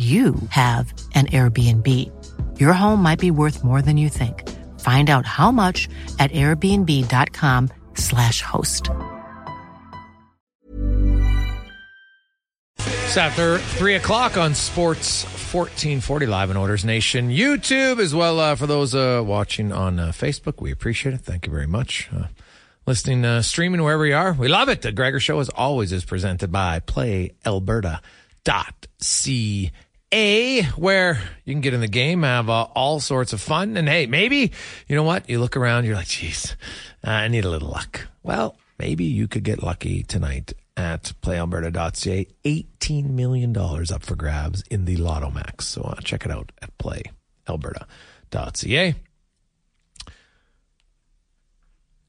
you have an Airbnb. Your home might be worth more than you think. Find out how much at airbnb.com/slash host. It's after 3 o'clock on Sports 1440 Live in Oilers Nation YouTube, as well uh, for those uh, watching on uh, Facebook. We appreciate it. Thank you very much. Uh, listening, uh, streaming wherever you are. We love it. The Gregor Show, as always, is presented by PlayAlberta.ca, where you can get in the game, have uh, all sorts of fun. And hey, maybe, you know what? You look around, you're like, geez, I need a little luck. Well, maybe you could get lucky tonight at playalberta.ca. $18 million up for grabs in the Lotto Max. So uh, check it out at playalberta.ca.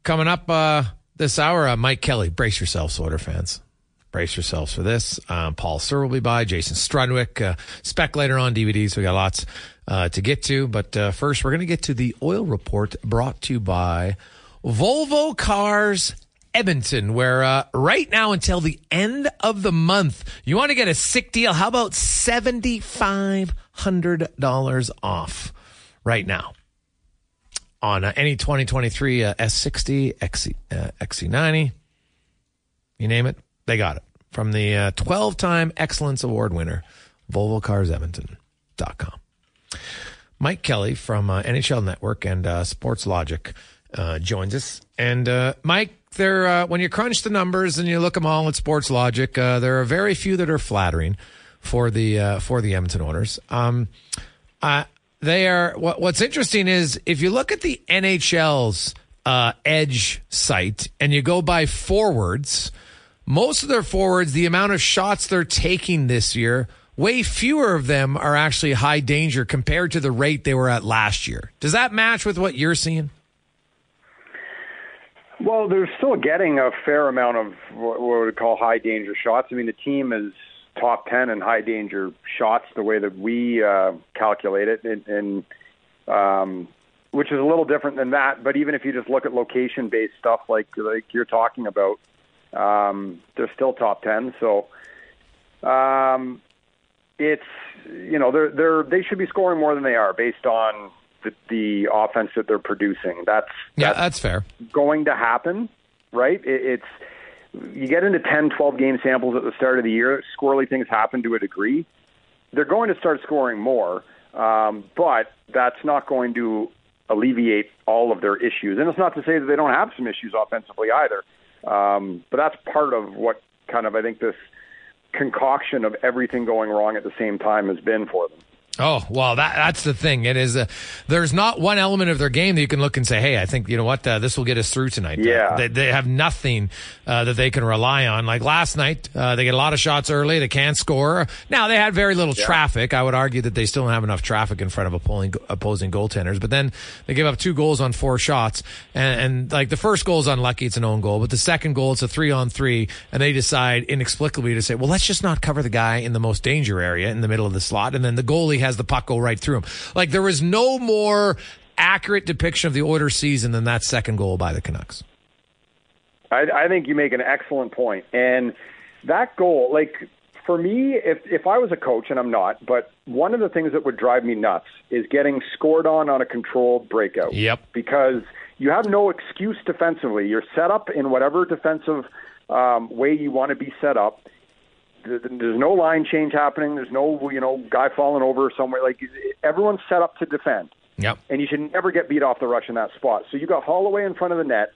Coming up uh, this hour, uh, Mike Kelly. Brace yourselves, Oiler fans. Brace yourselves for this. Um, Paul Sir will be by. Jason Strudwick. Uh, spec later on DVDs. We got lots uh, to get to. But uh, first, we're going to get to the oil report brought to you by Volvo Cars Edmonton, where uh, right now until the end of the month, you want to get a sick deal. How about $7,500 off right now? on uh, any 2023 uh, S60, XC, uh, XC90, you name it, they got it. From the 12 time Excellence Award winner, VolvoCarsEdmonton.com. Mike Kelly from uh, NHL Network and uh, SportsLogiq uh, joins us. And Mike, there, when you crunch the numbers and you look them all at SportsLogiq, there are very few that are flattering for the for the Edmonton Oilers. Um, they are what, what's interesting is if you look at the NHL's uh, edge site and you go by forwards, most of their forwards, the amount of shots they're taking this year, way fewer of them are actually high danger compared to the rate they were at last year. Does that match with what you're seeing? Well, they're still getting a fair amount of what we would call high danger shots. I mean, the team is top 10 in high danger shots the way that we uh, calculate it and, and um, which is a little different than that but even if you just look at location based stuff like like you're talking about um, they're still top 10 so um, it's you know they're they're they should be scoring more than they are based on the, the offense that they're producing that's yeah that's, that's fair going to happen right it, it's you get into 10, 12 game samples at the start of the year, squirrely things happen to a degree. They're going to start scoring more, um, but that's not going to alleviate all of their issues. And it's not to say that they don't have some issues offensively either. Um, but that's part of what kind of I think this concoction of everything going wrong at the same time has been for them. Oh well, that that's the thing. It is. A, there's not one element of their game that you can look and say, "Hey, I think you know what uh, this will get us through tonight." Yeah, they, they have nothing uh, that they can rely on. Like last night, uh, they get a lot of shots early. They can't score. Now they had very little yeah. traffic. I would argue that they still don't have enough traffic in front of opposing opposing goaltenders. But then they give up two goals on four shots, and, and like the first goal is unlucky; it's an own goal. But the second goal, it's a three on three, and they decide inexplicably to say, "Well, let's just not cover the guy in the most danger area in the middle of the slot," and then the goalie has the puck go right through him. Like there was no more accurate depiction of the Oilers season than that second goal by the Canucks. I, I think you make an excellent point, and that goal, like for me, if if I was a coach, and I'm not, but one of the things that would drive me nuts is getting scored on on a controlled breakout. Yep. Because you have no excuse defensively. You're set up in whatever defensive um, way you want to be set up there's no line change happening. There's no you know guy falling over somewhere. Like everyone's set up to defend. Yep. And you should never get beat off the rush in that spot. So you got Holloway in front of the net,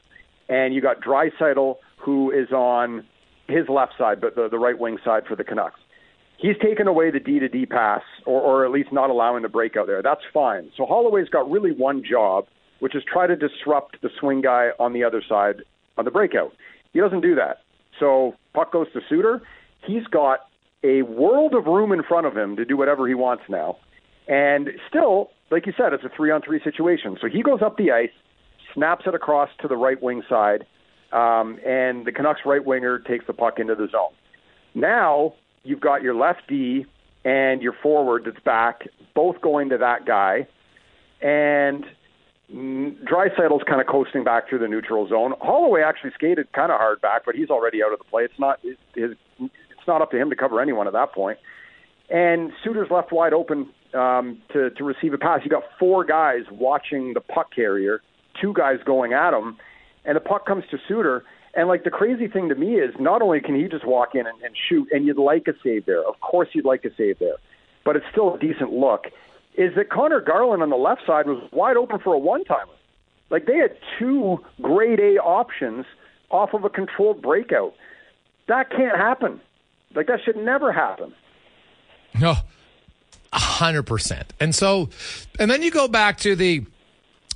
and you got Draisaitl who is on his left side, but the, the right wing side for the Canucks. He's taken away the D to D pass, or, or at least not allowing the breakout there. That's fine. So Holloway's got really one job, which is try to disrupt the swing guy on the other side on the breakout. He doesn't do that. So puck goes to Suter he's got a world of room in front of him to do whatever he wants now. And still, like you said, it's a three on three situation. So he goes up the ice, snaps it across to the right wing side, um, and the Canucks right winger takes the puck into the zone. Now you've got your left D and your forward that's back, both going to that guy. And Draisaitl's kind of coasting back through the neutral zone. Holloway actually skated kind of hard back, but he's already out of the play. It's not his it's not up to him to cover anyone at that point. And Suter's left wide open um, to to receive a pass. You got four guys watching the puck carrier, two guys going at him, and the puck comes to Suter. And like the crazy thing to me is, not only can he just walk in and, and shoot, and you'd like a save there. Of course, you'd like a save there, but it's still a decent look. Is that Conor Garland on the left side was wide open for a one timer? Like they had two grade A options off of a controlled breakout. That can't happen. Like that should never happen. No, a hundred percent. And so, and then you go back to the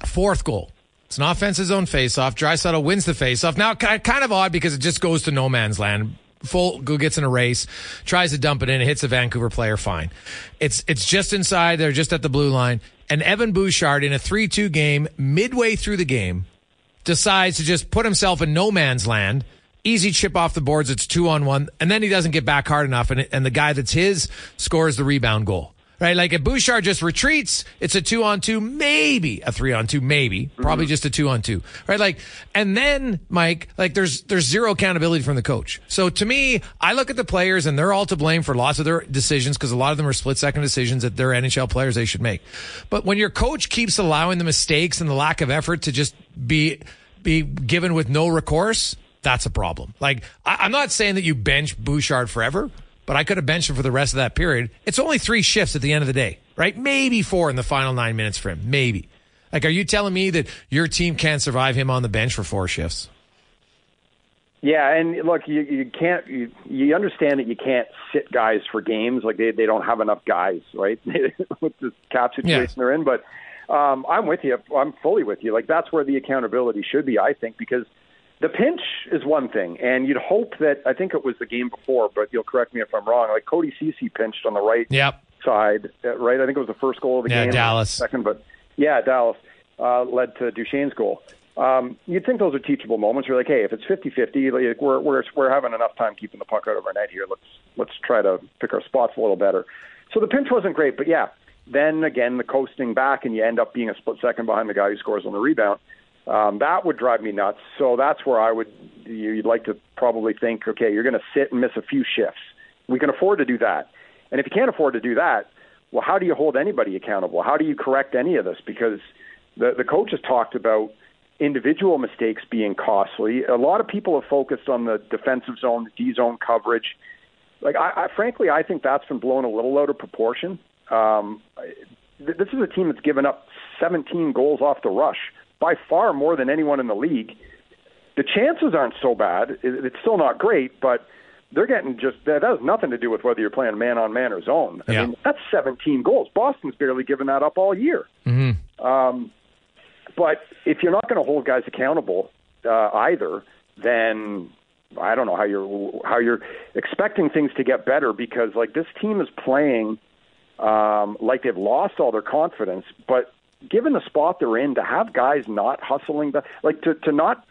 fourth goal. It's an offensive zone faceoff. Draisaitl wins the faceoff. Now, kind of odd because it just goes to no man's land. Full gets in a race, tries to dump it in, it hits a Vancouver player. Fine. It's it's just inside. They're just at the blue line. And Evan Bouchard in a three-two game, midway through the game, decides to just put himself in no man's land easy chip off the boards. It's two on one. And then he doesn't get back hard enough. And, and the guy that's his scores the rebound goal. Right? Like if Bouchard just retreats, it's a two on two, maybe a three on two, maybe, mm-hmm. probably just a two on two. Right? Like, and then Mike, like there's, there's zero accountability from the coach. So to me, I look at the players and they're all to blame for lots of their decisions because a lot of them are split second decisions that they're NHL players they should make. But when your coach keeps allowing the mistakes and the lack of effort to just be, be given with no recourse, that's a problem. Like, I, am not saying that you bench Bouchard forever, but I could have benched him for the rest of that period. It's only three shifts at the end of the day, right? Maybe four in the final nine minutes for him. Maybe. Like, are you telling me that your team can't survive him on the bench for four shifts? Yeah, and look, you, you can't. You, you understand that you can't sit guys for games. Like they they don't have enough guys, right? with the cap situation yeah. they're in. But um, I'm with you. I'm fully with you. Like that's where the accountability should be, I think, because the pinch is one thing, and you'd hope that I think it was the game before, but you'll correct me if I'm wrong. Like Cody Ceci pinched on the right yep. side, uh, right? I think it was the first goal of the yeah, game. Dallas second, but yeah, Dallas uh, led to Duchene's goal. Um, you'd think those are teachable moments. You're like, hey, if it's 50-50, like we're we're we're having enough time keeping the puck out of our net here. Let's let's try to pick our spots a little better. So the pinch wasn't great, but yeah. Then again, the coasting back, and you end up being a split second behind the guy who scores on the rebound. Um, that would drive me nuts. So that's where I would. You'd like to probably think, okay, you're going to sit and miss a few shifts. We can afford to do that. And if you can't afford to do that, well, how do you hold anybody accountable? How do you correct any of this? Because the the coach has talked about individual mistakes being costly. A lot of people have focused on the defensive zone, D zone coverage. Like, I, I frankly, I think that's been blown a little out of proportion. Um, this is a team that's given up 17 goals off the rush by far more than anyone in the league. The chances aren't so bad. It's still not great, but they're getting just that has nothing to do with whether you're playing man on man or zone. I Yeah. mean, that's 17 goals. Boston's barely given that up all year. Mm-hmm. Um, but if you're not going to hold guys accountable uh, either, then I don't know how you're how you're expecting things to get better because like this team is playing um, like they've lost all their confidence. But given the spot they're in, to have guys not hustling, the, like to to not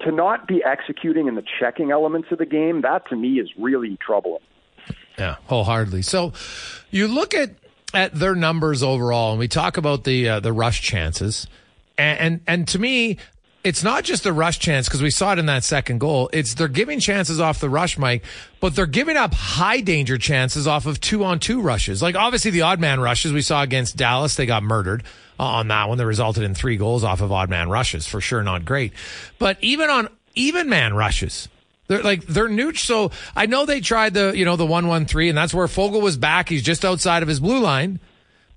to not be executing in the checking elements of the game, that to me is really troubling. Yeah, wholeheartedly. So you look at at their numbers overall, and we talk about the uh, the rush chances, and, and and to me, it's not just the rush chance because we saw it in that second goal. It's they're giving chances off the rush, Mike, but they're giving up high danger chances off of two on two rushes. Like obviously the odd man rushes we saw against Dallas, they got murdered uh, on that one. That resulted in three goals off of odd man rushes. For sure, not great. But even on even man rushes. They're like they're nooch. So I know they tried the you know the one one three, and that's where Foegele was back. He's just outside of his blue line.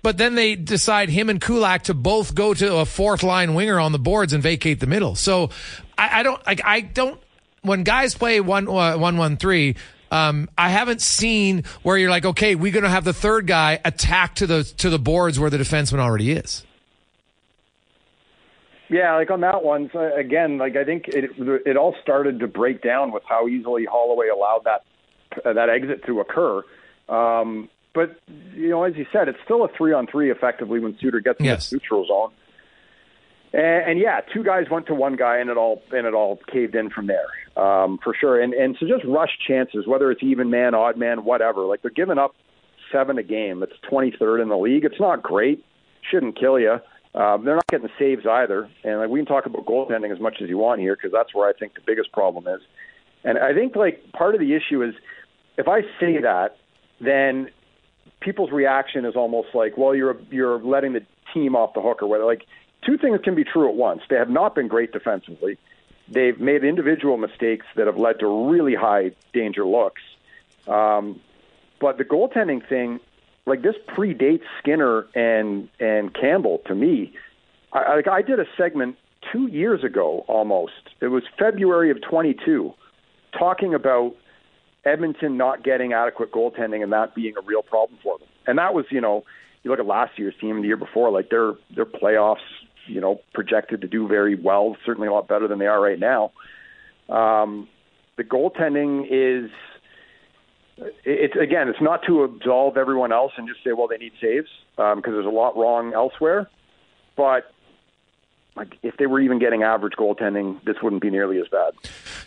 But then they decide him and Kulak to both go to a fourth line winger on the boards and vacate the middle. So I, I don't like I don't when guys play one uh, one one three. Um, I haven't seen where you're like, okay, we're going to have the third guy attack to the to the boards where the defenseman already is. Yeah, like on that one, so again, like I think it it all started to break down with how easily Holloway allowed that that exit to occur. Um, but you know, as you said, it's still a three on three effectively when Suter gets in Yes. the neutral zone. And, and yeah, two guys went to one guy, and it all and it all caved in from there um, for sure. And and so just rush chances, whether it's even man, odd man, whatever. Like they're giving up seven a game. It's 23rd in the league. It's not great. Shouldn't kill you. Um, they're not getting saves either. And like we can talk about goaltending as much as you want here because that's where I think the biggest problem is. And I think like part of the issue is if I say that, then people's reaction is almost like, well, you're you're letting the team off the hook or whatever. like two things can be true at once. They have not been great defensively. They've made individual mistakes that have led to really high danger looks. Um, but the goaltending thing, like this predates Skinner and and Campbell to me. I, like I did a segment two years ago almost. It was February of 22, talking about Edmonton not getting adequate goaltending and that being a real problem for them. And that was, you know, you look at last year's team and the year before, like their their playoffs, you know, projected to do very well, certainly a lot better than they are right now. Um, the goaltending is it's again, it's not to absolve everyone else and just say, well, they need saves because there's a lot wrong elsewhere. But like, if they were even getting average goaltending, this wouldn't be nearly as bad.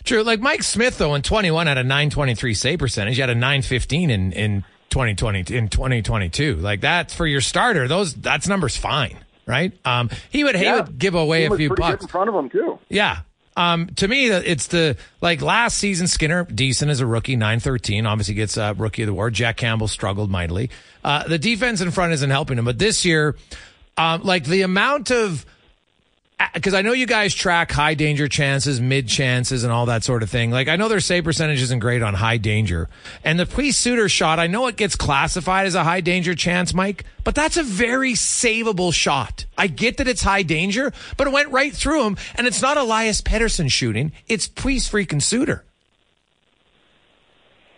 True. Like Mike Smith, though, in 21 had a 923 save percentage. He had a 915 in, in 2020, in 2022. Like that's for your starter, those, that's numbers fine, right? Um, he would, he would give away a few bucks. in front of them too. Yeah. Um, to me, it's the like last season. Skinner decent as a rookie, nine thirteen. Obviously gets uh, rookie of the war. Jack Campbell struggled mightily. Uh, the defense in front isn't helping him, but this year, um, like the amount of because I know you guys track high danger chances, mid chances, and all that sort of thing. Like I know their save percentage isn't great on high danger, and the Pius Suter shot. I know it gets classified as a high danger chance, Mike, but that's a very savable shot. I get that it's high danger, but it went right through him, and it's not Elias Pettersson shooting; it's Priest freaking Suter.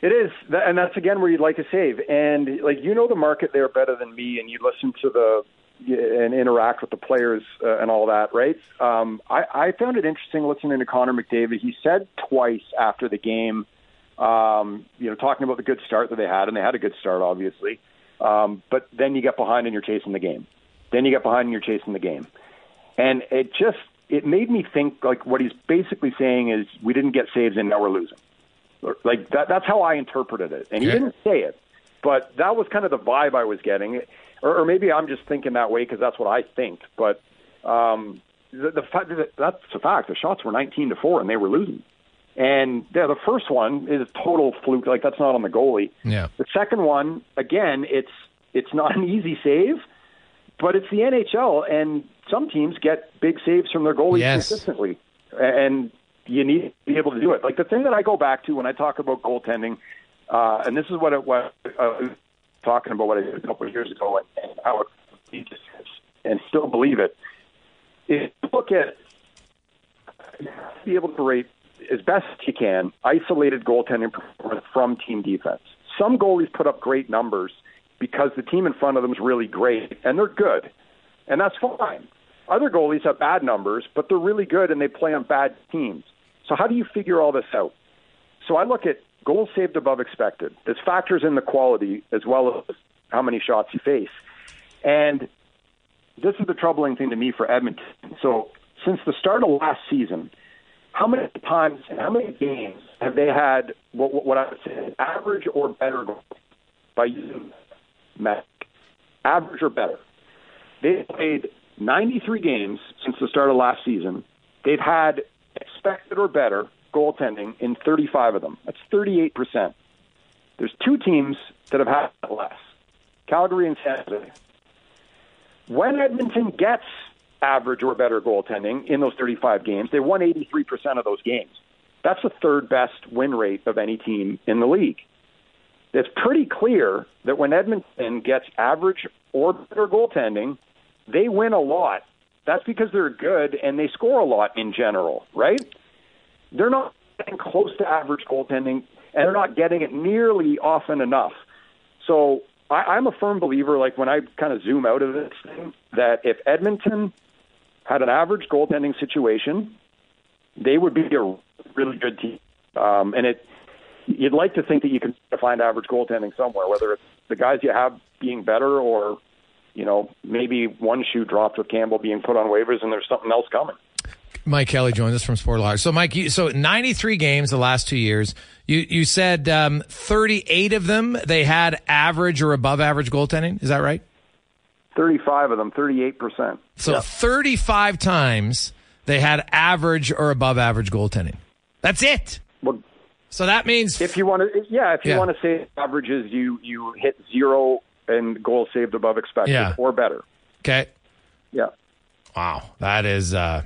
It is, and that's again where you'd like to save. And like you know the market there better than me, and you listen to the and interact with the players uh, and all that, right? Um, I, I found it interesting listening to Connor McDavid. He said twice after the game, um, you know, talking about the good start that they had, and they had a good start, obviously. Um, but then you get behind and you're chasing the game. Then you get behind and you're chasing the game, and it just it made me think like what he's basically saying is we didn't get saves and now we're losing. Like that, that's how I interpreted it, and he Okay. didn't say it, but that was kind of the vibe I was getting, or, or maybe I'm just thinking that way because that's what I think. But um, the, the fact that that's a fact. The shots were 19 to four, and they were losing. And yeah, the first one is total fluke. Like that's not on the goalie. Yeah. The second one, again, it's it's not an easy save, but it's the NHL, and some teams get big saves from their goalies Yes. consistently, and you need to be able to do it. Like the thing that I go back to when I talk about goaltending, uh, and this is what it was uh, talking about what I did a couple of years ago, and, and how it and still believe it. Is look at be able to rate as best you can, isolated goaltending performance from team defense. Some goalies put up great numbers because the team in front of them is really great and they're good, and that's fine. Other goalies have bad numbers, but they're really good and they play on bad teams. So how do you figure all this out? So I look at goals saved above expected. This factors in the quality as well as how many shots you face. And this is the troubling thing to me for Edmonton. So since the start of last season, how many times, and how many games have they had what, what I would say average or better goals by using Mac? Average or better. They've played 93 games since the start of last season. They've had expected or better goaltending in 35 of them. That's 38%. There's two teams that have had less Calgary and San Jose. When Edmonton gets average or better goaltending in those 35 games, they won 83% of those games. That's the third best win rate of any team in the league. It's pretty clear that when Edmonton gets average or better goaltending, they win a lot. That's because they're good and they score a lot in general, right? They're not getting close to average goaltending, and they're not getting it nearly often enough. So I, I'm a firm believer, like when I kind of zoom out of this thing, that if Edmonton had an average goaltending situation, they would be a really good team. Um, and it, you'd like to think that you can find average goaltending somewhere, whether it's the guys you have being better or, you know, maybe one shoe dropped with Campbell being put on waivers and there's something else coming. Mike Kelly joins us from Sport Logic. So, Mike, you, so 93 games the last two years. You you said um, 38 of them they had average or above average goaltending. Is that right? 35 of them, 38%. So, yep. 35 times they had average or above average goaltending. That's it. Well, so that means if you want to, yeah, if you yeah. want to say averages, you you hit zero and goals saved above expected yeah. or better. Okay. Yeah. Wow, that is uh,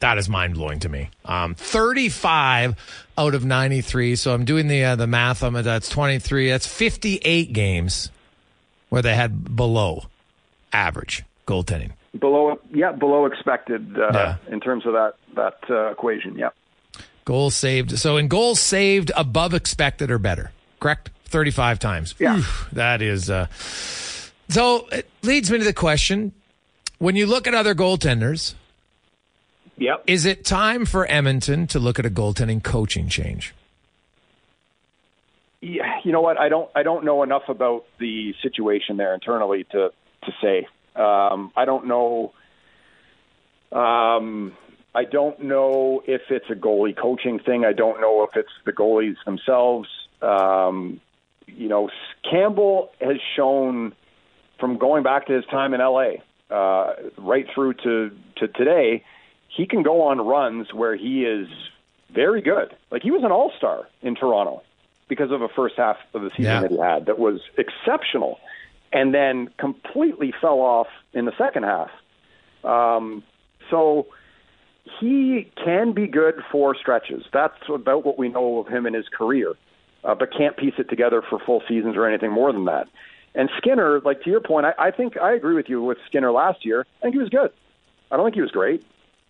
that is mind blowing to me. Um, 35 out of 93. So I'm doing the uh, the math on it. That's 23. That's 58 games where they had below average goaltending. Below, yeah, below expected uh, yeah. in terms of that that uh, equation. Yeah. Goals saved. So in goals saved above expected or better, correct? 35 times. Yeah. that is. Uh, so it leads me to the question: When you look at other goaltenders Yep. Is it time for Edmonton to look at a goaltending coaching change? Yeah, you know what? I don't. I don't know enough about the situation there internally to to say. Um, I don't know. Um, I don't know if it's a goalie coaching thing. I don't know if it's the goalies themselves. Um, you know, Campbell has shown from going back to his time in LA uh, right through to to today he can go on runs where he is very good. Like he was an all star in Toronto because of a first half of the season yeah. that he had that was exceptional, and then completely fell off in the second half. Um, so he can be good for stretches. That's about what we know of him in his career, uh, but can't piece it together for full seasons or anything more than that. And Skinner, like to your point, I, I think I agree with you with Skinner last year. I think he was good. I don't think he was great.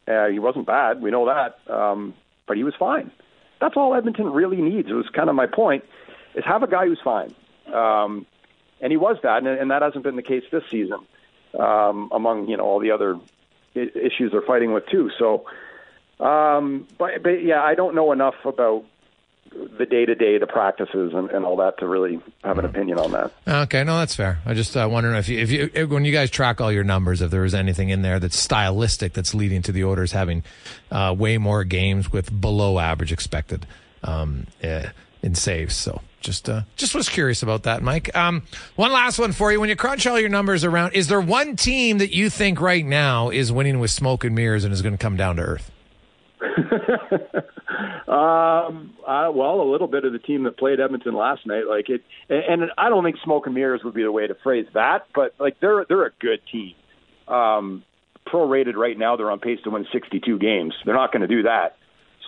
Uh, he wasn't bad. We know that. Um, but he was fine. That's all Edmonton really needs. It was kind of my point, is have a guy who's fine. Um, and he was that, and, and that hasn't been the case this season um, among, you know, all the other issues they're fighting with too. So, um, but, but yeah, I don't know enough about the day to day, the practices, and, and all that to really have an opinion on that. Okay, no, that's fair. I just uh, wondering if you, if you, if, when you guys track all your numbers, if there was anything in there that's stylistic that's leading to the Oilers having uh, way more games with below average expected um, uh, in saves. So just uh, just was curious about that, Mike. Um, one last one for you. When you crunch all your numbers around, is there one team that you think right now is winning with smoke and mirrors and is going to come down to earth? Um, uh, well, a little bit of the team that played Edmonton last night, like it, and, and I don't think smoke and mirrors would be the way to phrase that, but like they're they're a good team. Um, prorated right now, they're on pace to win 62 games. They're not going to do that.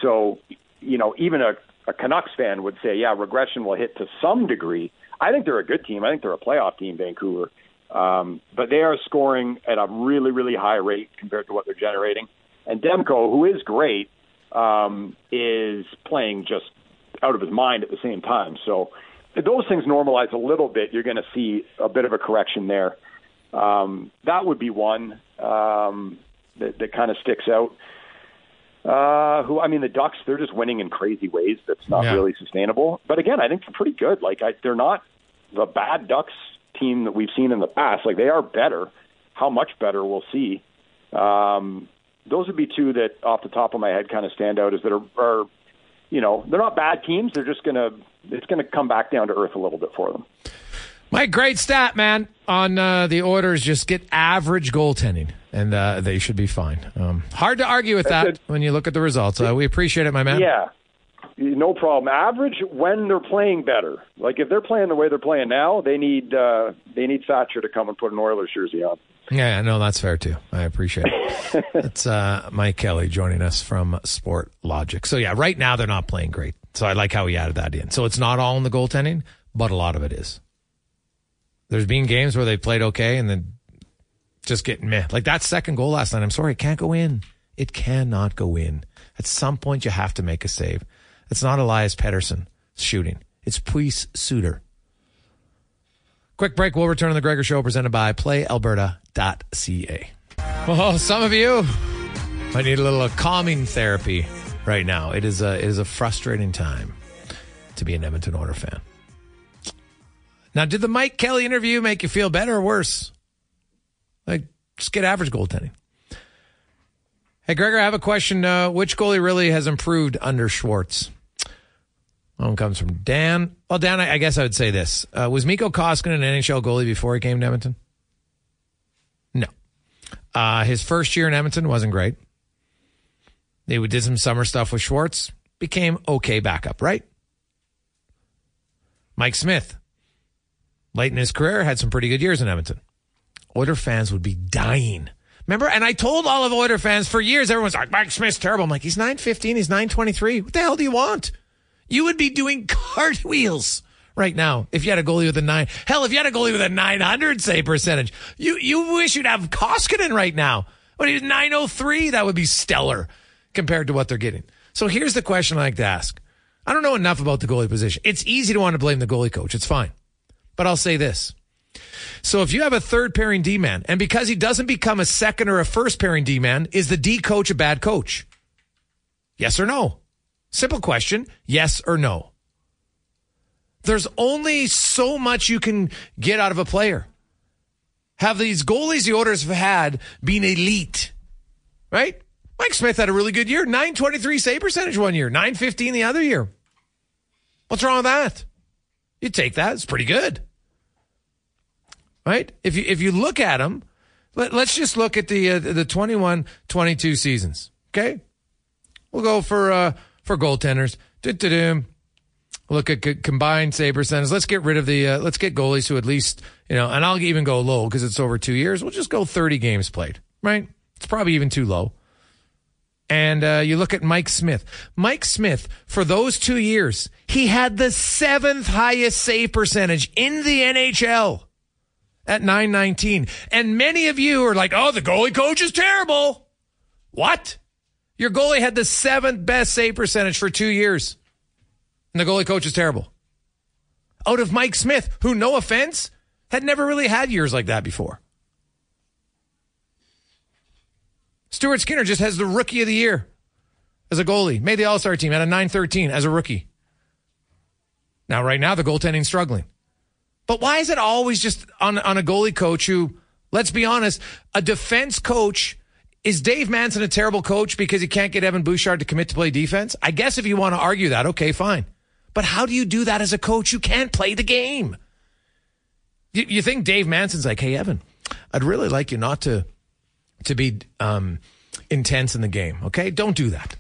So, you know, even a, a Canucks fan would say, yeah, regression will hit to some degree. I think they're a good team. I think they're a playoff team, Vancouver. Um, but they are scoring at a really, really high rate compared to what they're generating. And Demko, who is great, um, is playing just out of his mind at the same time. So if those things normalize a little bit, you're going to see a bit of a correction there. Um, that would be one um, that, that kind of sticks out. Uh, who I mean, the Ducks they're just winning in crazy ways. That's not Yeah. really sustainable. But again, I think they're pretty good. Like I, they're not the bad Ducks team that we've seen in the past. Like they are better. How much better we'll see. Um, those would be two that, off the top of my head, kind of stand out as that are, are you know, they're not bad teams. They're just gonna it's gonna come back down to earth a little bit for them. Mike, great stat, man. On uh, the Oilers, just get average goaltending, and uh, they should be fine. Um, hard to argue with that it. when you look at the results. Uh, we appreciate it, my man. Yeah, no problem. Average when they're playing better. Like if they're playing the way they're playing now, they need uh, they need Thatcher to come and put an Oilers jersey on. Yeah, no, that's fair too. I appreciate it. It's uh, Mike Kelly joining us from Sport Logic. So yeah, right now they're not playing great. So I like how he added that in. So it's not all in the goaltending, but a lot of it is. There's been games where they played okay and then just getting meh. Like that second goal last night. I'm sorry, it can't go in. It cannot go in. At some point, you have to make a save. It's not Elias Pettersson shooting. It's Pius Suter. Quick break. We'll return on the Gregor Show presented by PlayAlberta.ca. Well, some of you might need a little calming therapy right now. It is a it is a frustrating time to be an Edmonton Oilers fan. Now, did the Mike Kelly interview make you feel better or worse? Like, just get average goaltending. Hey, Gregor, I have a question. Uh, which goalie really has improved under Schwartz? One comes from Dan. Well, Dan, I, I guess I would say this. Uh, was Mikko Koskinen an NHL goalie before he came to Edmonton? No. Uh, his first year in Edmonton wasn't great. They did some summer stuff with Schwartz. Became okay backup, right? Mike Smith, late in his career, had some pretty good years in Edmonton. Oiler fans would be dying. Remember? And I told all of Oiler fans for years, everyone's like, Mike Smith's terrible. I'm like, he's 915, he's 923. What the hell do you want? You would be doing cartwheels right now if you had a goalie with a nine. Hell, if you had a goalie with a 900 save percentage, you, you wish you'd have Koskinen right now. When he was 903, that would be stellar compared to what they're getting. So here's the question I like to ask. I don't know enough about the goalie position. It's easy to want to blame the goalie coach. It's fine. But I'll say this. So if you have a third pairing D man, and because he doesn't become a second or a first pairing D man, is the D coach a bad coach? Yes or no? Simple question. Yes or no? There's only so much you can get out of a player. Have these goalies the Oilers have had been elite, right? Mike Smith had a really good year, 923 save percentage one year, 915 the other year. What's wrong with that? You take that, it's pretty good. Right? If you if you look at them, let, us just look at the uh, the 21-22 seasons, okay? We'll go for uh for goaltenders. Du-du-dum. Look at combined save percentage. Let's get rid of the. Uh, let's get goalies who at least you know, and I'll even go low because it's over two years. We'll just go thirty games played. Right? It's probably even too low. And uh, you look at Mike Smith. Mike Smith, for those two years, he had the seventh highest save percentage in the NHL at 919. And many of you are like, oh, the goalie coach is terrible. What? Your goalie had the seventh best save percentage for two years. And the goalie coach is terrible. Out of Mike Smith, who, no offense, had never really had years like that before. Stuart Skinner just has the rookie of the year as a goalie. Made the All Star team at a 913 as a rookie. Now, right now, the goaltending's struggling. But why is it always just on, on a goalie coach who, let's be honest, a defense coach? Is Dave Manson a terrible coach because he can't get Evan Bouchard to commit to play defense? I guess if you want to argue that, okay, fine. But how do you do that as a coach? You can't play the game. You, you think Dave Manson's like, hey, Evan, I'd really like you not to to be um, intense in the game. Okay, don't do that.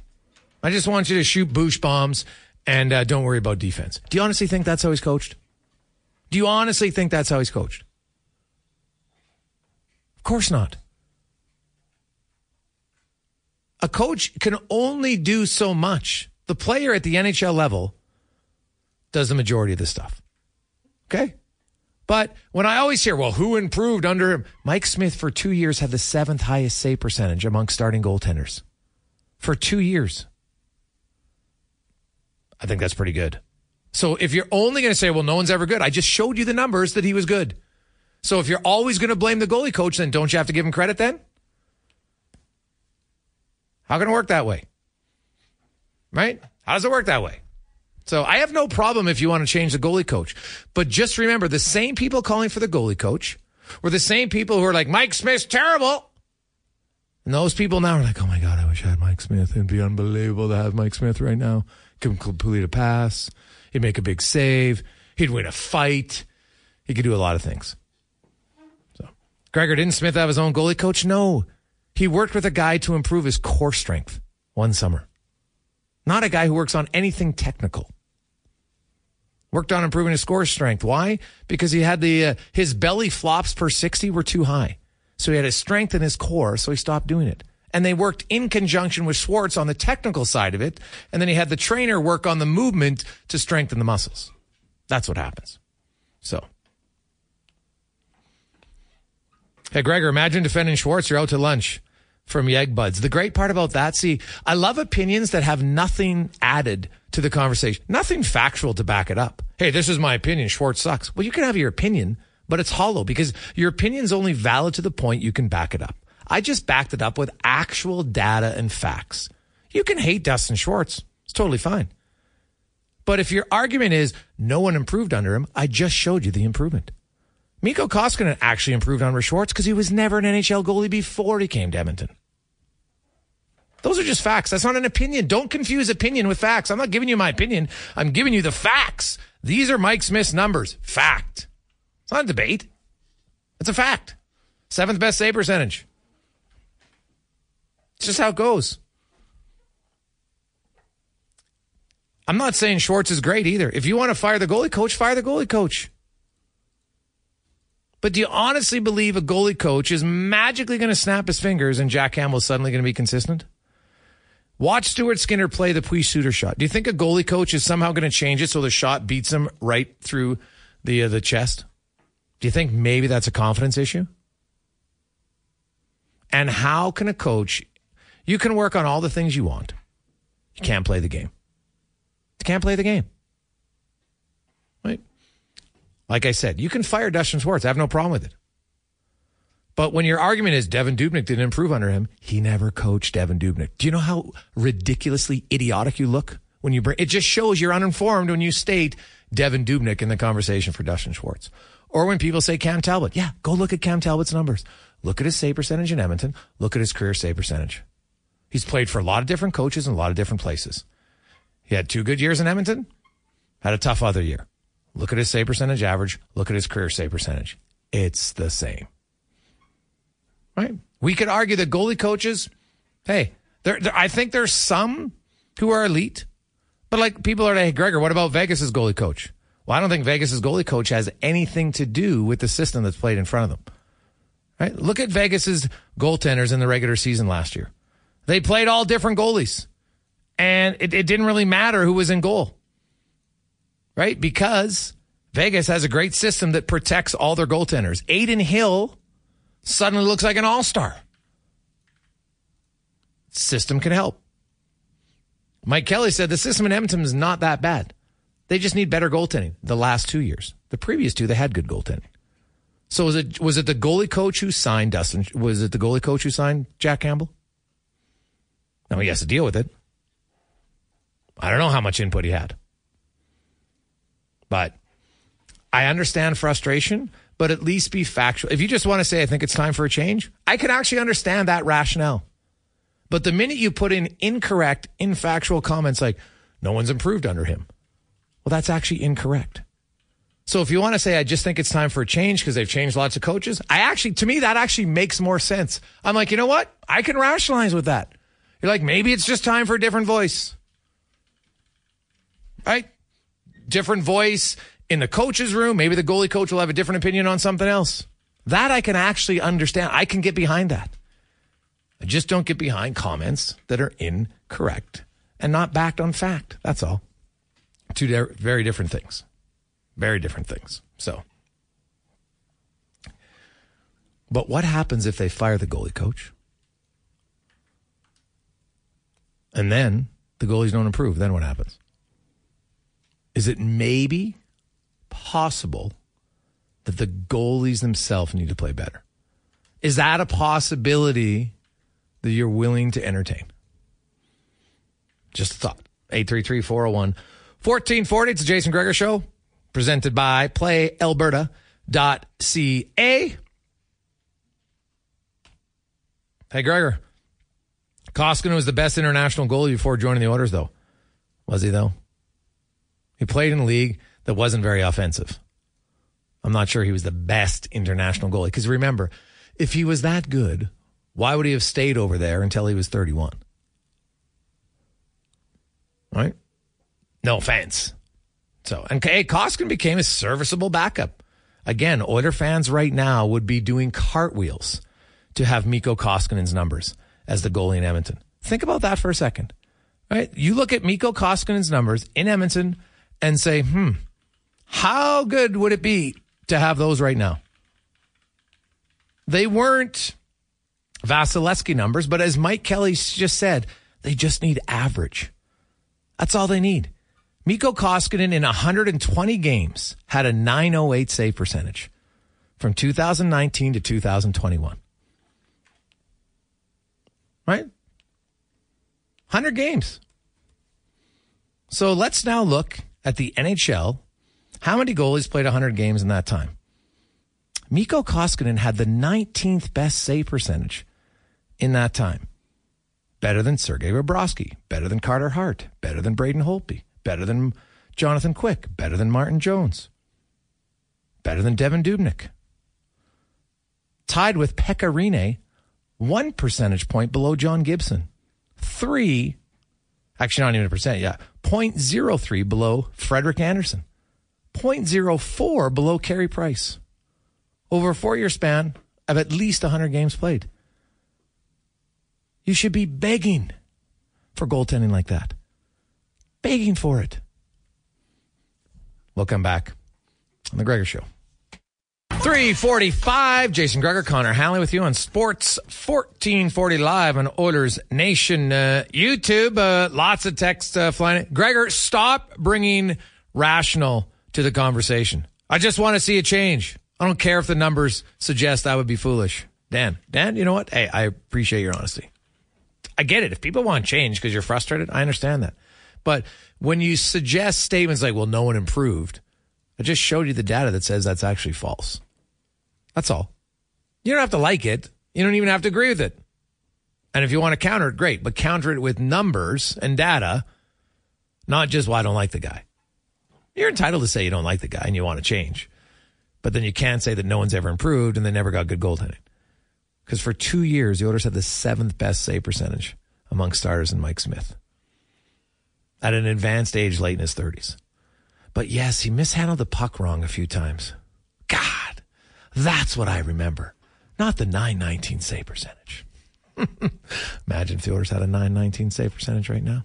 I just want you to shoot boosh bombs and uh, don't worry about defense. Do you honestly think that's how he's coached? Do you honestly think that's how he's coached? Of course not. A coach can only do so much. The player at the NHL level does the majority of the stuff. Okay? But when I always hear, well, who improved under him? Mike Smith for two years had the seventh highest save percentage among starting goaltenders. For two years. I think that's pretty good. So if you're only going to say, well, no one's ever good, I just showed you the numbers that he was good. So if you're always going to blame the goalie coach, then don't you have to give him credit then? How can it work that way? Right? How does it work that way? So I have no problem if you want to change the goalie coach. But just remember the same people calling for the goalie coach were the same people who are like, Mike Smith's terrible. And those people now are like, oh my God, I wish I had Mike Smith. It'd be unbelievable to have Mike Smith right now. Could complete a pass. He'd make a big save. He'd win a fight. He could do a lot of things. So, Gregor, didn't Smith have his own goalie coach? No. He worked with a guy to improve his core strength one summer. Not a guy who works on anything technical. Worked on improving his core strength. Why? Because he had the uh, his belly flops per 60 were too high. So he had his strength in his core, so he stopped doing it. And they worked in conjunction with Schwartz on the technical side of it, and then he had the trainer work on the movement to strengthen the muscles. That's what happens. So Hey Gregor, imagine defending Schwartz, you're out to lunch from Yeg Buds. The great part about that, see, I love opinions that have nothing added to the conversation, nothing factual to back it up. Hey, this is my opinion. Schwartz sucks. Well, you can have your opinion, but it's hollow because your opinion's only valid to the point you can back it up. I just backed it up with actual data and facts. You can hate Dustin Schwartz. It's totally fine. But if your argument is no one improved under him, I just showed you the improvement. Mikko Koskinen actually improved under Schwartz because he was never an NHL goalie before he came to Edmonton. Those are just facts. That's not an opinion. Don't confuse opinion with facts. I'm not giving you my opinion. I'm giving you the facts. These are Mike Smith's numbers. Fact. It's not a debate. It's a fact. Seventh best save percentage. It's just how it goes. I'm not saying Schwartz is great either. If you want to fire the goalie coach, fire the goalie coach. But do you honestly believe a goalie coach is magically going to snap his fingers and Jack Campbell's suddenly going to be consistent? Watch Stuart Skinner play the Pius Suter shot. Do you think a goalie coach is somehow going to change it so the shot beats him right through the uh, the chest? Do you think maybe that's a confidence issue? And how can a coach? You can work on all the things you want. You can't play the game. You can't play the game. Right? Like I said, you can fire Dustin Schwartz. I have no problem with it. But when your argument is Devan Dubnyk didn't improve under him, he never coached Devan Dubnyk. Do you know how ridiculously idiotic you look when you bring it? Just shows you're uninformed when you state Devan Dubnyk in the conversation for Dustin Schwartz. Or when people say Cam Talbot, yeah, go look at Cam Talbot's numbers. Look at his save percentage in Edmonton. Look at his career save percentage. He's played for a lot of different coaches in a lot of different places. He had two good years in Edmonton, had a tough other year. Look at his save percentage average. Look at his career save percentage. It's the same. Right? We could argue that goalie coaches, hey, there, I think there's some who are elite, but like people are like, hey, Gregor, what about Vegas's goalie coach? Well, I don't think Vegas's goalie coach has anything to do with the system that's played in front of them. Right? Look at Vegas's goaltenders in the regular season last year. They played all different goalies, and it, it didn't really matter who was in goal. Right? Because Vegas has a great system that protects all their goaltenders. Adin Hill suddenly looks like an all star. System can help. Mike Kelly said the system in Edmonton is not that bad. They just need better goaltending. The last two years, the previous two, they had good goaltending. So was it was it the goalie coach who signed Dustin? Was it the goalie coach who signed Jack Campbell? Now he has to deal with it. I don't know how much input he had, but I understand frustration but at least be factual. If you just want to say, I think it's time for a change, I can actually understand that rationale. But the minute you put in incorrect, infactual comments like, no one's improved under him, well, that's actually incorrect. So if you want to say, I just think it's time for a change because they've changed lots of coaches, I actually, to me, that actually makes more sense. I'm like, you know what? I can rationalize with that. You're like, maybe it's just time for a different voice. Right? Different voice in the coach's room, maybe the goalie coach will have a different opinion on something else. That I can actually understand. I can get behind that. I just don't get behind comments that are incorrect and not backed on fact. That's all. Two very different things. Very different things. So, but what happens if they fire the goalie coach? And then the goalies don't improve. Then what happens? is it maybe possible that the goalies themselves need to play better? Is that a possibility that you're willing to entertain? Just a thought. 833 401 1440. It's the Jason Gregor Show, presented by PlayAlberta.ca. Hey, Gregor. Koskinen was the best international goalie before joining the Oilers, though. Was he, though? He played in the league that wasn't very offensive. I'm not sure he was the best international goalie. Because remember, if he was that good, why would he have stayed over there until he was 31? Right? No offense. So, and hey, Koskinen became a serviceable backup. Again, Oiler fans right now would be doing cartwheels to have Mikko Koskinen's numbers as the goalie in Edmonton. Think about that for a second. Right? You look at Mikko Koskinen's numbers in Edmonton and say, hmm, how good would it be to have those right now? They weren't Vasilevskiy numbers, but as Mike Kelly just said, they just need average. That's all they need. Mikko Koskinen in 120 games had a 908 save percentage from 2019 to 2021. Right? 100 games. So let's now look at the NHL. How many goalies played 100 games in that time? Mikko Koskinen had the 19th best save percentage in that time. Better than Sergei Bobrovsky, better than Carter Hart, better than Braden Holtby, better than Jonathan Quick, better than Martin Jones, better than Devan Dubnyk. Tied with Pekka one percentage point below John Gibson. Three, actually not even a percent, yeah, 0.03 below Frederik Andersen. 0.04 below Carey Price. Over a four year span of at least 100 games played. You should be begging for goaltending like that. Begging for it. We'll come back on The Gregor Show. 345, Jason Gregor, Connor Halley with you on Sports 1440 Live on Oilers Nation uh, YouTube. Uh, lots of text uh, flying. Gregor, stop bringing rational to the conversation. I just want to see a change. I don't care if the numbers suggest I would be foolish. Dan, Dan, you know what? Hey, I appreciate your honesty. I get it. If people want change because you're frustrated, I understand that. But when you suggest statements like, well, no one improved, I just showed you the data that says that's actually false. That's all. You don't have to like it. You don't even have to agree with it. And if you want to counter it, great, but counter it with numbers and data, not just, well, I don't like the guy. You're entitled to say you don't like the guy and you want to change. But then you can't say that no one's ever improved and they never got good goaltending. Because for two years, the Oilers had the seventh best save percentage among starters in Mike Smith at an advanced age, late in his 30s. But yes, he mishandled the puck wrong a few times. God, that's what I remember, not the 919 save percentage. Imagine if the Oilers had a 919 save percentage right now.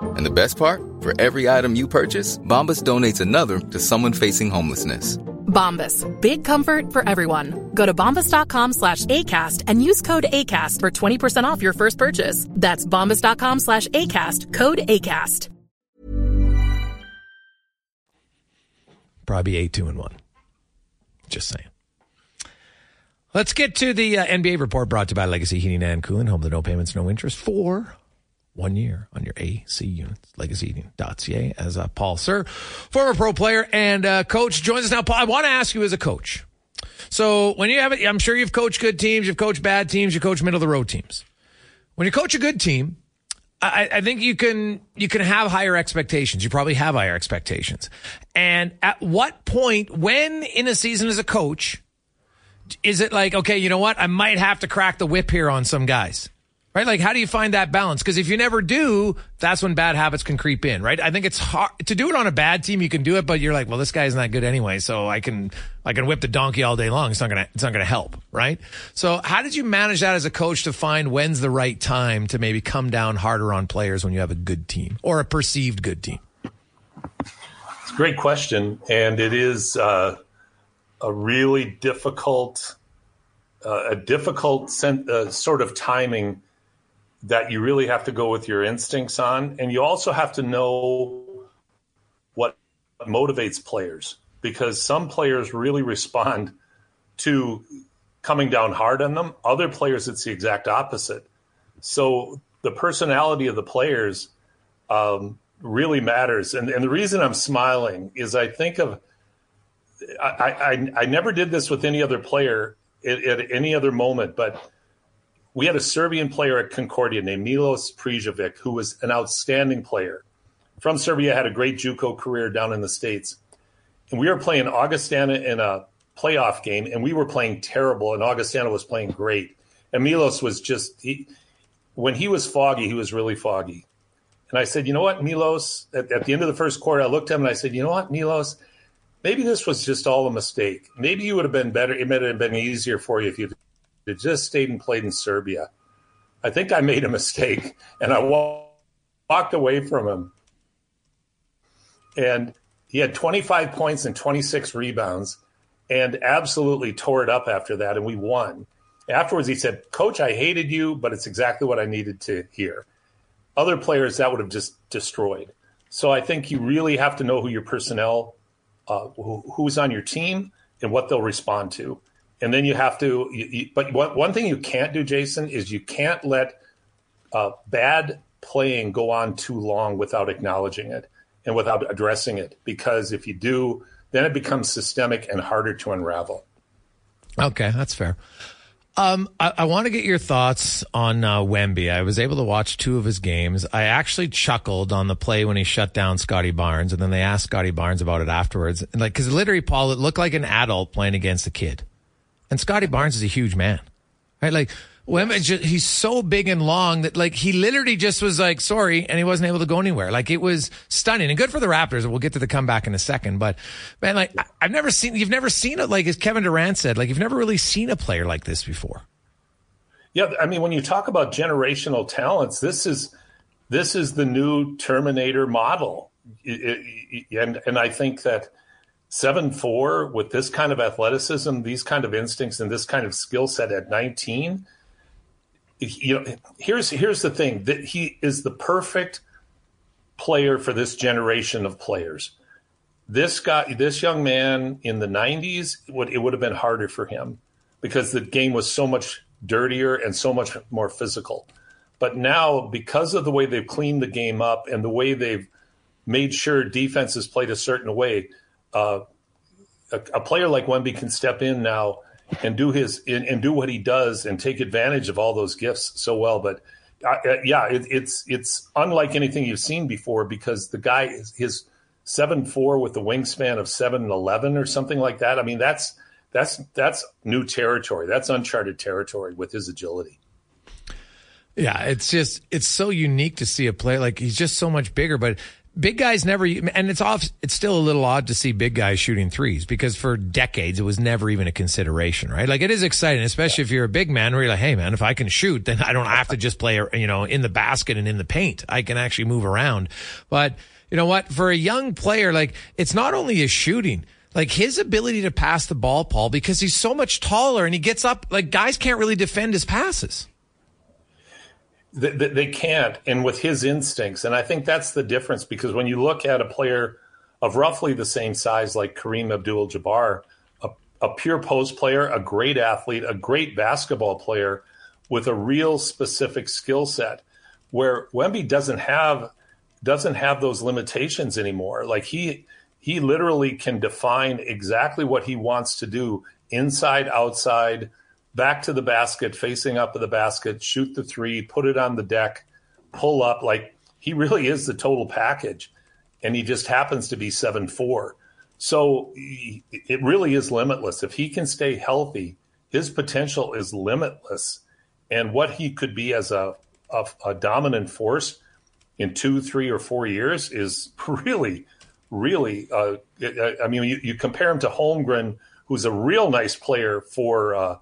And the best part? For every item you purchase, Bombas donates another to someone facing homelessness. Bombas. Big comfort for everyone. Go to bombas.com slash ACAST and use code ACAST for 20% off your first purchase. That's bombas.com slash ACAST. Code ACAST. Probably 8 2 and 1. Just saying. Let's get to the uh, NBA report brought to you by Legacy Heating and Cooling. Home the no payments, no interest for one year on your AC units. LegacyHeating.ca as uh, Paul Sir, former pro player and uh, coach, joins us now. Paul, I want to ask you as a coach. So when you have it, I'm sure you've coached good teams, you've coached bad teams, you coach middle of the road teams. When you coach a good team, I, I think you can you can have higher expectations. You probably have higher expectations. And at what point, when in a season as a coach, is it like, okay, you know what? I might have to crack the whip here on some guys. Right? Like, how do you find that balance? Because if you never do, that's when bad habits can creep in, right? I think it's hard to do it on a bad team. You can do it, but you're like, well, this guy's not good anyway. So I can, I can whip the donkey all day long. It's not to, it's not to help. Right. So how did you manage that as a coach to find when's the right time to maybe come down harder on players when you have a good team or a perceived good team? It's a great question. And it is, uh, a really difficult, uh, a difficult sen- uh, sort of timing that you really have to go with your instincts on, and you also have to know what motivates players because some players really respond to coming down hard on them. Other players, it's the exact opposite. So the personality of the players um, really matters. And, and the reason I'm smiling is I think of I, I, I never did this with any other player at, at, any other moment, but we had a Serbian player at Concordia named Milos Prijovic, who was an outstanding player from Serbia, had a great JUCO career down in the States. And we were playing Augustana in a playoff game, and we were playing terrible, and Augustana was playing great. And Milos was just, he, when he was foggy, he was really foggy. And I said, you know what, Milos, at, at the end of the first quarter, I looked at him and I said, you know what, Milos, maybe this was just all a mistake. Maybe you would have been better. It might have been easier for you if you just stayed and played in Serbia. I think I made a mistake and I walked away from him. And he had 25 points and 26 rebounds and absolutely tore it up after that. And we won. Afterwards, he said, Coach, I hated you, but it's exactly what I needed to hear. Other players, that would have just destroyed. So I think you really have to know who your personnel uh, who, who's on your team and what they'll respond to. And then you have to, you, you, but one, one thing you can't do, Jason, is you can't let uh, bad playing go on too long without acknowledging it and without addressing it. Because if you do, then it becomes systemic and harder to unravel. Okay, that's fair. Um, I, I want to get your thoughts on uh, Wemby. I was able to watch two of his games. I actually chuckled on the play when he shut down Scottie Barnes, and then they asked Scottie Barnes about it afterwards. And like, because literally, Paul, it looked like an adult playing against a kid. And Scottie Barnes is a huge man, right? Like, just, he's so big and long that like he literally just was like sorry and he wasn't able to go anywhere. Like it was stunning and good for the Raptors. We'll get to the comeback in a second, but man, like I, have never seen you've never seen it like as Kevin Durant said, like you've never really seen a player like this before. Yeah, I mean when you talk about generational talents, this is this is the new Terminator model, it, it, and and I think that seven four with this kind of athleticism, these kind of instincts, and this kind of skill set at nineteen you know, here's here's the thing that he is the perfect player for this generation of players. This guy, this young man in the '90s, would it would have been harder for him because the game was so much dirtier and so much more physical. But now, because of the way they've cleaned the game up and the way they've made sure defenses played a certain way, uh, a, a player like Wemby can step in now and do his and, and, do what he does and take advantage of all those gifts so well. But uh, uh, yeah, it, it's it's unlike anything you've seen before because the guy is his seven four with the wingspan of seven eleven or something like that. I mean, that's that's that's new territory. That's uncharted territory with his agility. Yeah, it's just it's so unique to see a player like he's just so much bigger, but big guys never, and it's off. It's still a little odd to see big guys shooting threes because for decades it was never even a consideration, right? Like it is exciting, especially if you're a big man where you're like, hey man, if I can shoot, then I don't have to just play, you know, in the basket and in the paint. I can actually move around. But you know what? For a young player, like it's not only his shooting like his ability to pass the ball, Paul, because he's so much taller and he gets up, like guys can't really defend his passes. They, they can't, and with his instincts, and I think that's the difference because when you look at a player of roughly the same size like Kareem Abdul-Jabbar, a, a pure post player, a great athlete, a great basketball player with a real specific skill set, where Wemby doesn't have doesn't have those limitations anymore. Like he he literally can define exactly what he wants to do inside, outside, back to the basket, facing up at the basket, shoot the three, put it on the deck, pull up. Like he really is the total package. And he just happens to be seven four. So it really is limitless. If he can stay healthy, his potential is limitless. And what he could be as a, a, a dominant force in two, three, or four years is really really. Uh, I mean, you, you, compare him to Holmgren, who's a real nice player for uh,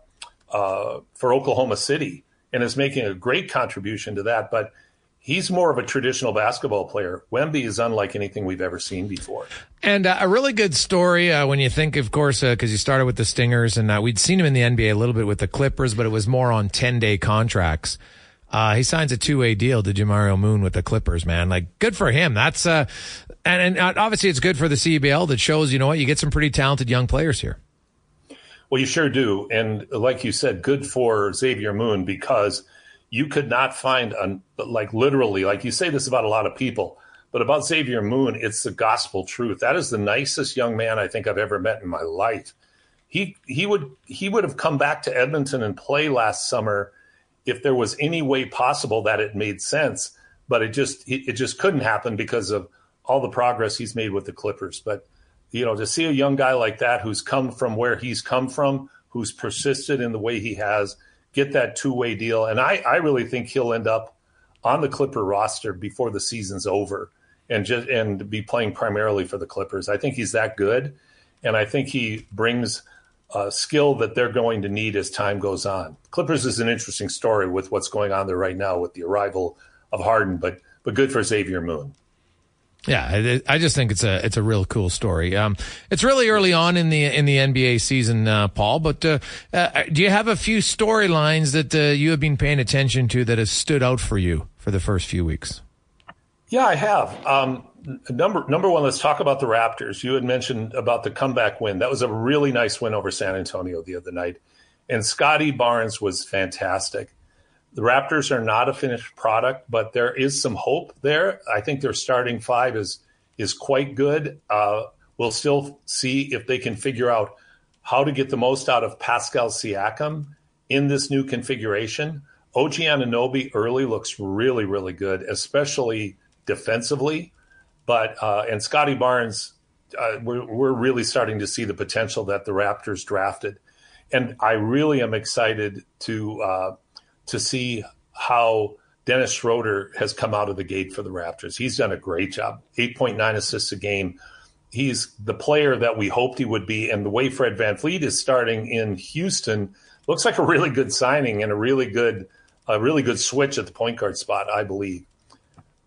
uh, for Oklahoma City and is making a great contribution to that. But he's more of a traditional basketball player. Wemby is unlike anything we've ever seen before. And uh, a really good story uh, when you think, of course, because uh, you started with the Stingers, and uh, we'd seen him in the NBA a little bit with the Clippers, but it was more on ten day contracts. Uh, he signs a two way deal to Je'Mario Moon with the Clippers, man. Like, good for him. That's, uh, and, and obviously it's good for the CEBL that shows, you know what, you get some pretty talented young players here. Well, you sure do. And like you said, good for Xavier Moon because you could not find, a, like, literally, like you say this about a lot of people, but about Xavier Moon, it's the gospel truth. That is the nicest young man I think I've ever met in my life. He, he would he would have come back to Edmonton and play last summer if there was any way possible that it made sense, but it just it, just couldn't happen because of all the progress he's made with the Clippers. But you know, to see a young guy like that who's come from where he's come from, who's persisted in the way he has, get that two way deal, and I I really think he'll end up on the Clipper roster before the season's over, and just and be playing primarily for the Clippers. I think he's that good, and I think he brings uh, skill that they're going to need as time goes on. Clippers is an interesting story with what's going on there right now with the arrival of Harden, but but good for Xavier Moon. Yeah, I just think it's a it's a real cool story. Um, it's really early on in the in the NBA season, uh, Paul. But uh, uh, do you have a few storylines that uh, you have been paying attention to that has stood out for you for the first few weeks? Yeah, I have. Um, number number one, let's talk about the Raptors. You had mentioned about the comeback win. That was a really nice win over San Antonio the other night, and Scottie Barnes was fantastic. The Raptors are not a finished product, but there is some hope there. I think their starting five is is quite good. Uh, we'll still see if they can figure out how to get the most out of Pascal Siakam in this new configuration. OG Anunoby early looks really, really good, especially defensively. But uh, and Scottie Barnes, uh, we're we're really starting to see the potential that the Raptors drafted, and I really am excited to uh, to see how Dennis Schroeder has come out of the gate for the Raptors. He's done a great job, eight point nine assists a game. He's the player that we hoped he would be, and the way Fred Van VanVleet is starting in Houston looks like a really good signing and a really good a really good switch at the point guard spot, I believe.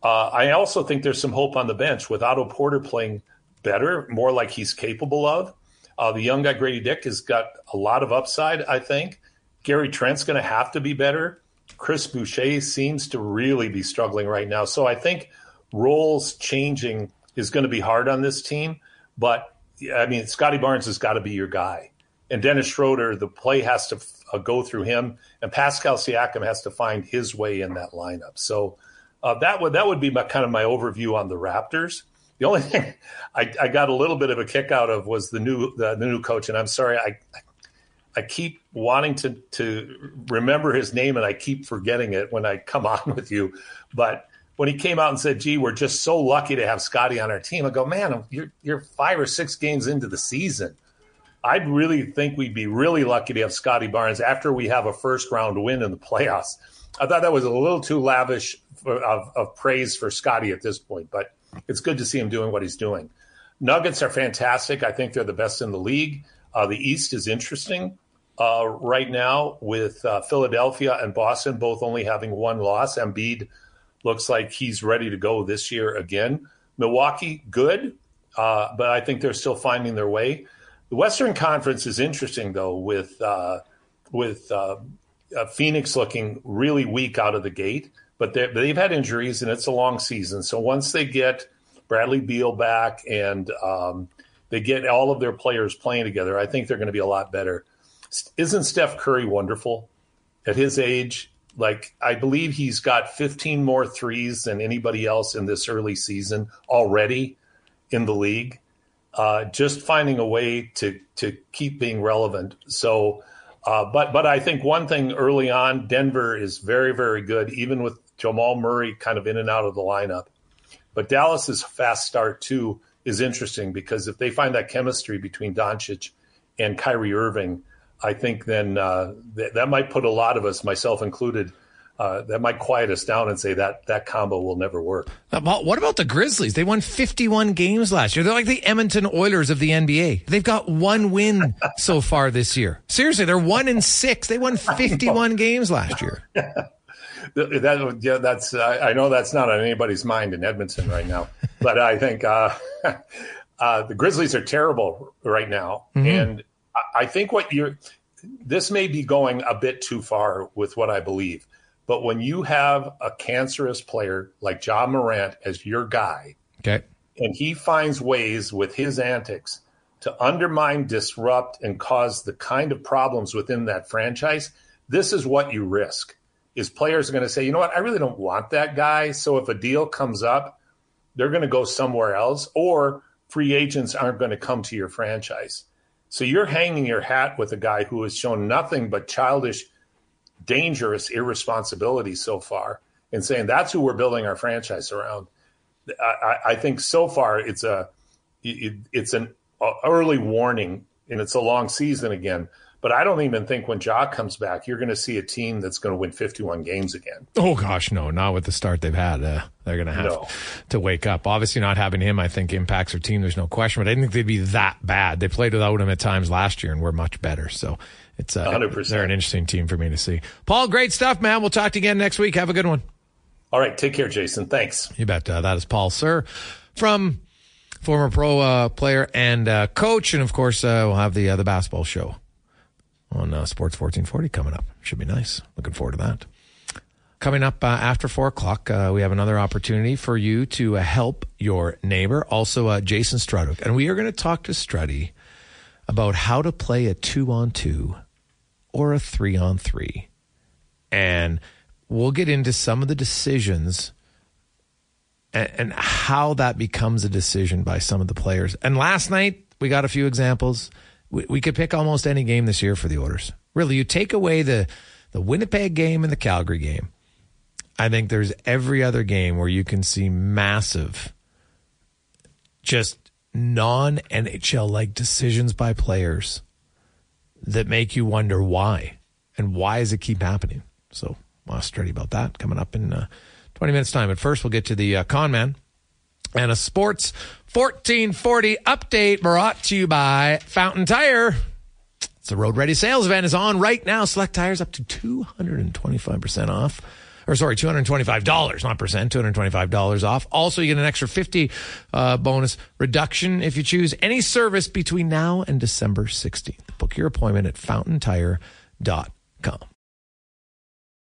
Uh, I also think there's some hope on the bench with Otto Porter playing better, more like he's capable of. Uh, the young guy Grady Dick has got a lot of upside, I think. Gary Trent's going to have to be better. Chris Boucher seems to really be struggling right now. So I think roles changing is going to be hard on this team. But I mean, Scottie Barnes has got to be your guy. And Dennis Schroeder, the play has to uh, go through him. And Pascal Siakam has to find his way in that lineup. So uh, that would that would be my kind of my overview on the Raptors. The only thing I, I, got a little bit of a kick out of was the new the, the new coach, and I'm sorry, I I keep wanting to to remember his name, and I keep forgetting it when I come on with you. But when he came out and said, "Gee, we're just so lucky to have Scottie on our team," I go, "Man, you're you're five or six games into the season." I'd really think we'd be really lucky to have Scottie Barnes after we have a first round win in the playoffs. I thought that was a little too lavish for, of, of praise for Scottie at this point, but it's good to see him doing what he's doing. Nuggets are fantastic. I think they're the best in the league. Uh, the East is interesting uh, right now with uh, Philadelphia and Boston both only having one loss. Embiid looks like he's ready to go this year again. Milwaukee, good. uh, but I think they're still finding their way. The Western Conference is interesting though, with uh, with uh, Phoenix looking really weak out of the gate, but they've had injuries and it's a long season. So once they get Bradley Beal back and um, they get all of their players playing together, I think they're going to be a lot better. Isn't Steph Curry wonderful at his age? Like, I believe he's got 15 more threes than anybody else in this early season already in the league. Uh, just finding a way to to keep being relevant. So, uh, but but I think one thing early on, Denver is very very good, even with Jamal Murray kind of in and out of the lineup. But Dallas Dallas's fast start too is interesting because if they find that chemistry between Doncic and Kyrie Irving, I think then uh, th- that might put a lot of us, myself included, uh, that might quiet us down and say that that combo will never work. What about the Grizzlies? They won 51 games last year. They're like the Edmonton Oilers of the NBA. They've got one win so far this year. Seriously, they're one in six. They won 51 games last year. that, yeah, that's I, I, know that's not on anybody's mind in Edmonton right now, but I think uh, uh, the Grizzlies are terrible right now, mm-hmm. and I, I think what you're this may be going a bit too far with what I believe, but when you have a cancerous player like Ja Morant as your guy, okay, and he finds ways with his antics to undermine, disrupt, and cause the kind of problems within that franchise, this is what you risk is players are going to say, you know what, I really don't want that guy. So if a deal comes up, they're going to go somewhere else, or free agents aren't going to come to your franchise. So you're hanging your hat with a guy who has shown nothing but childish, dangerous irresponsibility so far, and saying that's who we're building our franchise around. I, I think so far it's a it, it's an early warning, and it's a long season again. But I don't even think when Ja comes back, you're going to see a team that's going to win 51 games again. Oh gosh, no, not with the start they've had. Uh, they're going to have no. to wake up. Obviously, not having him, I think, impacts their team. There's no question. But I didn't think they'd be that bad. They played without him at times last year, and we're much better. So it's uh, 100%. they're an interesting team for me to see. Paul, great stuff, man. We'll talk to you again next week. Have a good one. All right, take care, Jason. Thanks. You bet. Uh, that is Paul Sir from former pro uh, player and uh, coach, and of course, uh, we'll have the uh, the basketball show on uh, Sports 1440 coming up. Should be nice. Looking forward to that. Coming up uh, after four o'clock, uh, we have another opportunity for you to uh, help your neighbor, also uh, Jason Strudwick. And we are going to talk to Struddy about how to play a two on two or a three on three. And we'll get into some of the decisions and, and how that becomes a decision by some of the players. And last night, we got a few examples we, we could pick almost any game this year for the orders. Really, you take away the the Winnipeg game and the Calgary game. I think there's every other game where you can see massive, just non NHL like decisions by players that make you wonder why and why does it keep happening. So, I'll study about that coming up in uh, 20 minutes time. But first, we'll get to the uh, con man and a sports 1440 update brought to you by Fountain Tire. It's the Road Ready sales event is on right now. Select tires up to 225% off. Or sorry, $225, not percent, $225 off. Also, you get an extra 50 uh, bonus reduction if you choose any service between now and December 16th. Book your appointment at fountaintire.com.